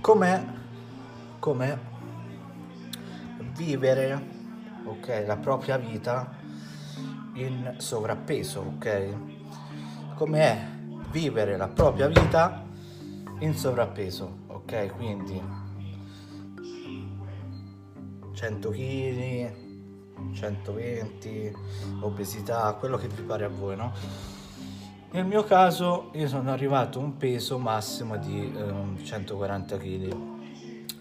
com'è, com'è vivere ok la propria vita in sovrappeso ok? Com'è vivere la propria vita in sovrappeso ok? Quindi 100 kg 120 obesità quello che vi pare a voi no nel mio caso io sono arrivato a un peso massimo di eh, 140 kg.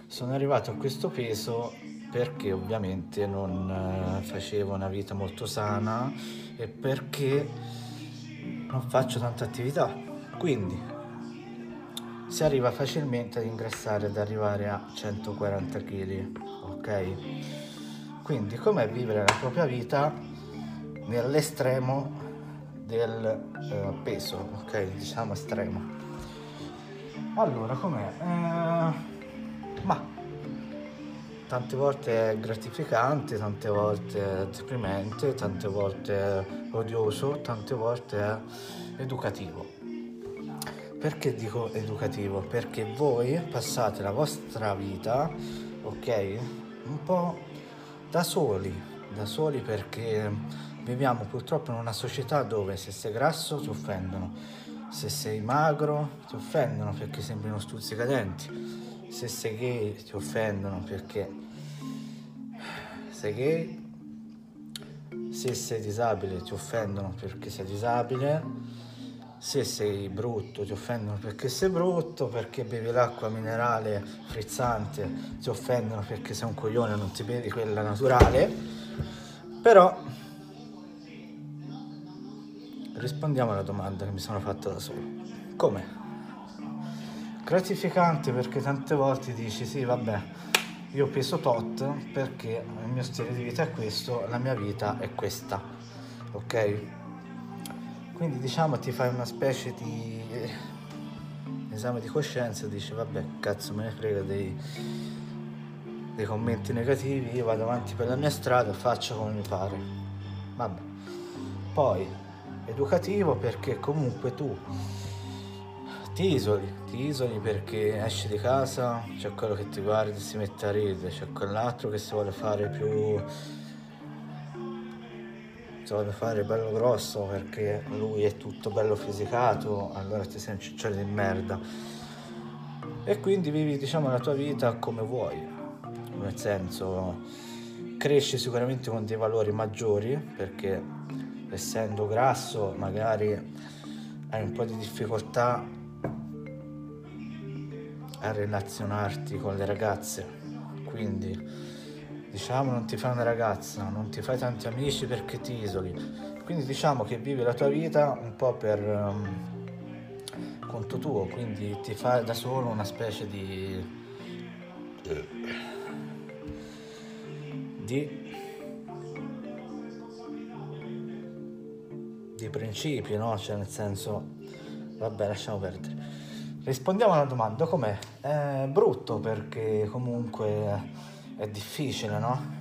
Sono arrivato a questo peso perché ovviamente non eh, facevo una vita molto sana e perché non faccio tanta attività. Quindi si arriva facilmente ad ingrassare ad arrivare a 140 kg, ok? Quindi com'è vivere la propria vita nell'estremo del uh, peso, ok? Diciamo estremo. Allora, com'è? Eh, ma tante volte è gratificante, tante volte è deprimente, tante volte è odioso, tante volte è educativo. Perché dico educativo? Perché voi passate la vostra vita, ok? Un po' da soli, da soli perché Viviamo purtroppo in una società dove se sei grasso ti offendono, se sei magro ti offendono perché sembri uno stuzzicadenti, se sei gay ti offendono perché sei gay, se sei disabile ti offendono perché sei disabile, se sei brutto ti offendono perché sei brutto, perché bevi l'acqua minerale frizzante ti offendono perché sei un coglione e non ti bevi quella naturale, però rispondiamo alla domanda che mi sono fatta da solo. Come? Gratificante perché tante volte dici sì vabbè io peso tot perché il mio stile di vita è questo, la mia vita è questa, ok? Quindi diciamo ti fai una specie di esame di coscienza e dici vabbè cazzo me ne frega dei, dei commenti negativi, io vado avanti per la mia strada e faccio come mi pare. Vabbè. Poi educativo perché comunque tu ti isoli, ti isoli perché esci di casa, c'è quello che ti guarda e si mette a ridere, c'è quell'altro che si vuole fare più si vuole fare bello grosso perché lui è tutto bello fisicato, allora ti sei un ciccione di merda. E quindi vivi diciamo la tua vita come vuoi, nel senso cresci sicuramente con dei valori maggiori perché essendo grasso magari hai un po' di difficoltà a relazionarti con le ragazze. Quindi diciamo non ti fai una ragazza non ti fai tanti amici perché ti isoli. Quindi diciamo che vivi la tua vita un po' per um, conto tuo quindi ti fai da solo una specie di di di principi, no? Cioè nel senso, vabbè, lasciamo perdere. Rispondiamo alla domanda, com'è? È brutto perché comunque è difficile, no?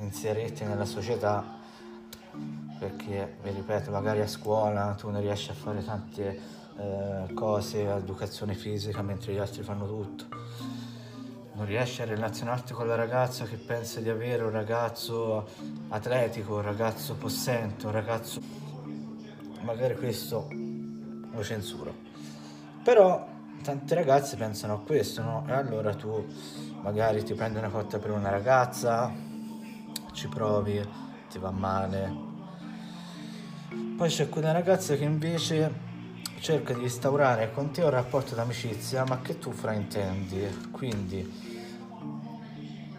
Inserirti nella società perché, vi ripeto, magari a scuola tu non riesci a fare tante eh, cose, educazione fisica, mentre gli altri fanno tutto. Non riesci a relazionarti con la ragazza che pensa di avere un ragazzo atletico, un ragazzo possente, un ragazzo magari questo lo censuro. Però tante ragazze pensano a questo, no? E allora tu magari ti prendi una cotta per una ragazza, ci provi, ti va male. Poi c'è quella ragazza che invece cerca di instaurare con te un rapporto d'amicizia, ma che tu fraintendi. Quindi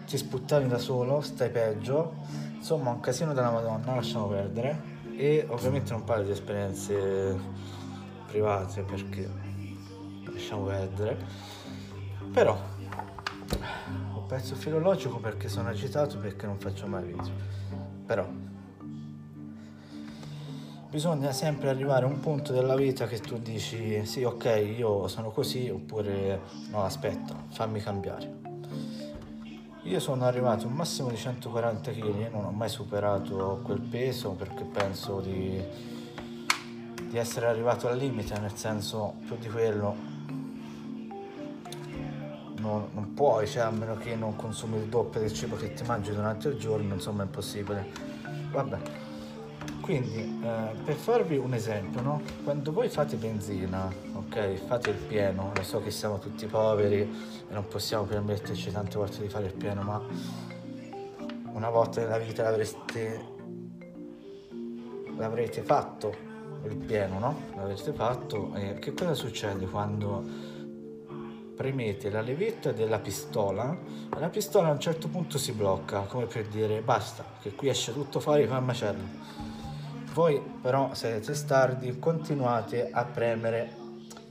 ti sputtavi da solo, stai peggio. Insomma, un casino della Madonna, lasciamo perdere e ovviamente non parlo di esperienze private perché lasciamo perdere. Però ho il filologico perché sono agitato perché non faccio mai video. Però bisogna sempre arrivare a un punto della vita che tu dici sì ok io sono così oppure no aspetta fammi cambiare io sono arrivato a un massimo di 140 kg, non ho mai superato quel peso perché penso di, di essere arrivato al limite, nel senso più di quello non, non, puoi, cioè a meno che non consumi il doppio del cibo che ti mangi durante il giorno, insomma è impossibile. Vabbè. Quindi, eh, per farvi un esempio, no? quando voi fate benzina, ok, fate il pieno, lo so che siamo tutti poveri e non possiamo permetterci tante volte di fare il pieno, ma una volta nella vita l'avreste, l'avrete fatto il pieno, no? L'avrete fatto e che cosa succede quando premete la levetta della pistola la pistola a un certo punto si blocca, come per dire basta, che qui esce tutto fuori fa macello. Voi però siete stardi, continuate a premere,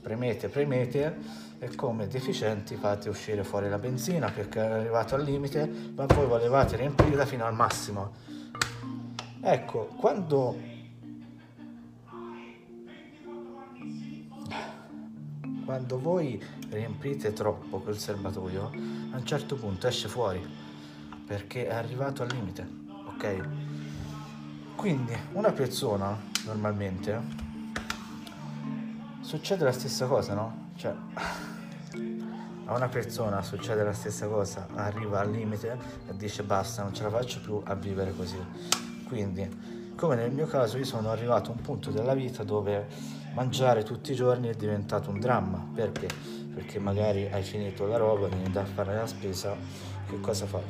premete, premete e come deficienti fate uscire fuori la benzina perché è arrivato al limite, ma voi volevate riempirla fino al massimo. Ecco, quando quando voi riempite troppo quel serbatoio, a un certo punto esce fuori perché è arrivato al limite, ok? Quindi una persona normalmente succede la stessa cosa, no? Cioè, a una persona succede la stessa cosa, arriva al limite e dice basta, non ce la faccio più a vivere così. Quindi, come nel mio caso, io sono arrivato a un punto della vita dove mangiare tutti i giorni è diventato un dramma. Perché? Perché magari hai finito la roba, devi andare a fare la spesa, che cosa fai?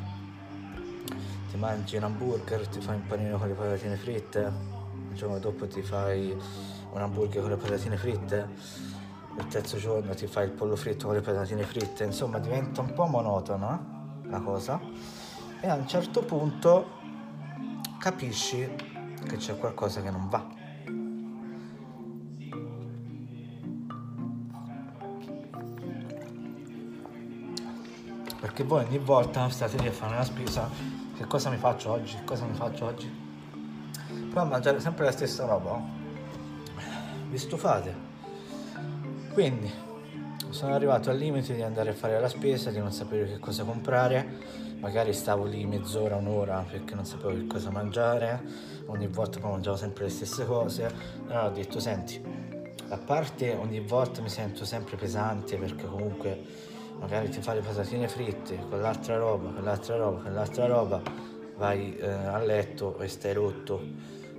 Ti mangi un hamburger, ti fai un panino con le patatine fritte, il giorno dopo ti fai un hamburger con le patatine fritte il terzo giorno ti fai il pollo fritto con le patatine fritte, insomma diventa un po' monotona la cosa e a un certo punto capisci che c'è qualcosa che non va. Perché voi ogni volta state lì a fare una spesa, che cosa mi faccio oggi? Che cosa mi faccio oggi? Però a mangiare sempre la stessa roba, vi stufate. Quindi sono arrivato al limite di andare a fare la spesa, di non sapere che cosa comprare, magari stavo lì mezz'ora, un'ora perché non sapevo che cosa mangiare, ogni volta mangiavo sempre le stesse cose, allora ho detto senti, a parte ogni volta mi sento sempre pesante perché comunque magari ti fai le patatine fritte, quell'altra roba, quell'altra roba, quell'altra roba, vai eh, a letto e stai rotto,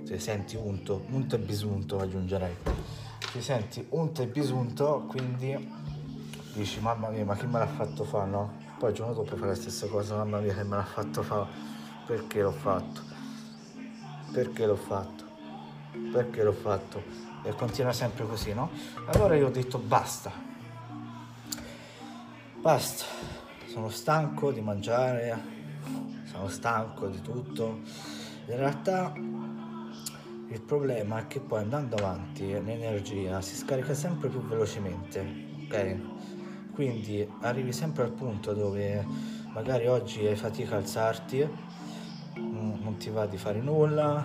ti senti unto, unto e bisunto aggiungerei ti senti unto e bisunto, quindi dici mamma mia ma chi me l'ha fatto fare, no? Poi il giorno dopo fai la stessa cosa, mamma mia che me l'ha fatto fare, perché l'ho fatto? Perché l'ho fatto? Perché l'ho fatto? E continua sempre così, no? Allora io ho detto basta, basta, sono stanco di mangiare, sono stanco di tutto. In realtà il problema è che poi andando avanti l'energia si scarica sempre più velocemente, ok? Quindi arrivi sempre al punto dove magari oggi hai fatica a alzarti, non ti va di fare nulla,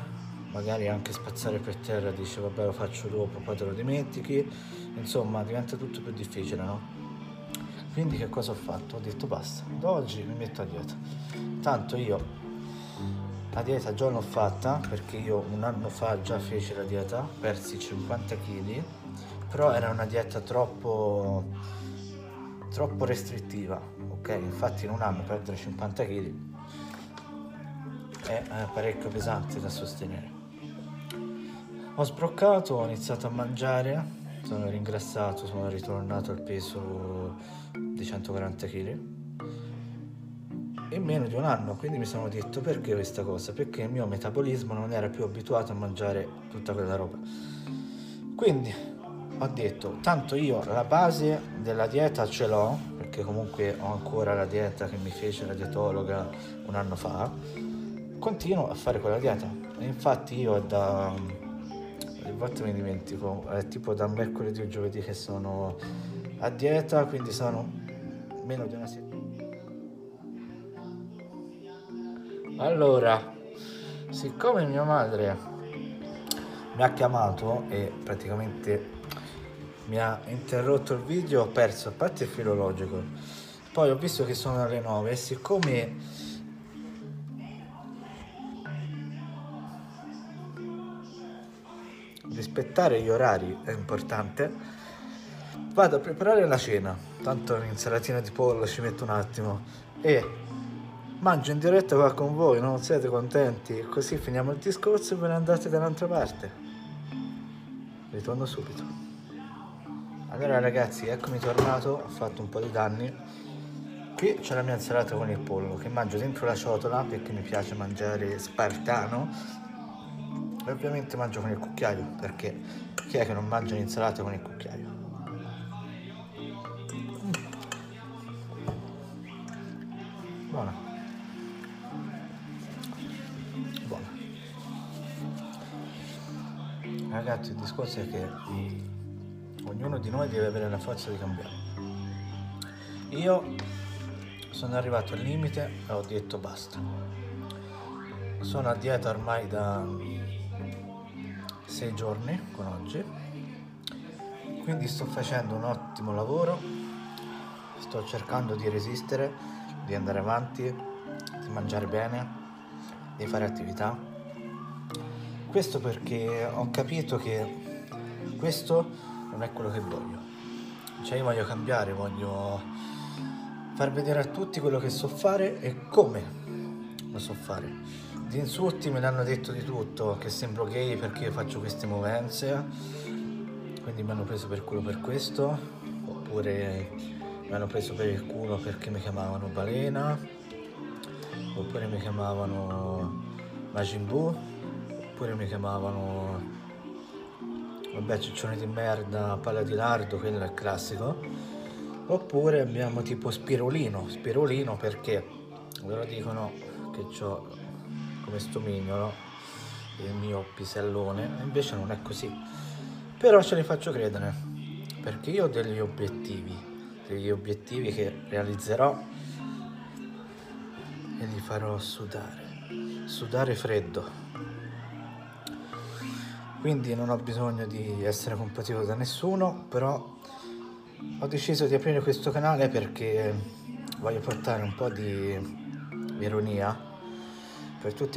magari anche spazzare per terra dici vabbè lo faccio dopo, poi te lo dimentichi, insomma diventa tutto più difficile, no? Quindi che cosa ho fatto? Ho detto basta, da oggi mi metto a dieta. Tanto io la dieta già l'ho fatta perché io un anno fa già feci la dieta, persi 50 kg, però era una dieta troppo, troppo restrittiva, ok? Infatti in un anno perdere 50 kg è parecchio pesante da sostenere. Ho sbroccato, ho iniziato a mangiare, sono ringrassato, sono ritornato al peso di 140 kg in meno di un anno, quindi mi sono detto perché questa cosa? Perché il mio metabolismo non era più abituato a mangiare tutta quella roba. Quindi ho detto, tanto io la base della dieta ce l'ho, perché comunque ho ancora la dieta che mi fece la dietologa un anno fa, continuo a fare quella dieta. E infatti io da... a volte mi dimentico, è tipo da mercoledì o giovedì che sono a dieta, quindi sono meno di una settimana Allora, siccome mia madre mi ha chiamato e praticamente mi ha interrotto il video, ho perso a parte il filologico. Poi ho visto che sono alle 9 e siccome rispettare gli orari è importante, vado a preparare la cena. Tanto un'insalatina di pollo ci metto un attimo e mangio in diretta qua con voi, non siete contenti? Così finiamo il discorso e ve ne andate da un'altra parte. Ritorno subito. Allora ragazzi, eccomi tornato, ho fatto un po' di danni. Qui c'è la mia insalata con il pollo che mangio dentro la ciotola perché mi piace mangiare spartano. E ovviamente mangio con il cucchiaio perché chi è che non mangia l'insalata con il cucchiaio? Buona. Buona. Ragazzi, il discorso è che ognuno di noi deve avere la forza di cambiare. Io sono arrivato al limite e ho detto basta. Sono a dieta ormai da sei giorni con oggi, quindi sto facendo un ottimo lavoro, sto cercando di resistere di andare avanti, di mangiare bene, di fare attività. Questo perché ho capito che questo non è quello che voglio. Cioè io voglio cambiare, voglio far vedere a tutti quello che so fare e come lo so fare. Di insulti me l'hanno detto di tutto, che sembro gay perché io faccio queste movenze, quindi mi hanno preso per culo per questo, oppure mi hanno preso per il culo perché mi chiamavano balena oppure mi chiamavano Majin Buu oppure mi chiamavano vabbè ciccione di merda palla di lardo quello è il classico oppure abbiamo tipo spirolino. Spirolino perché loro dicono che ho come sto mignolo il mio pisellone invece non è così. Però ce li faccio credere perché io ho degli obiettivi degli obiettivi che realizzerò e li farò sudare, sudare freddo. Quindi non ho bisogno di essere compatibile da nessuno, però ho deciso di aprire questo canale perché voglio portare un po' di ironia per tutti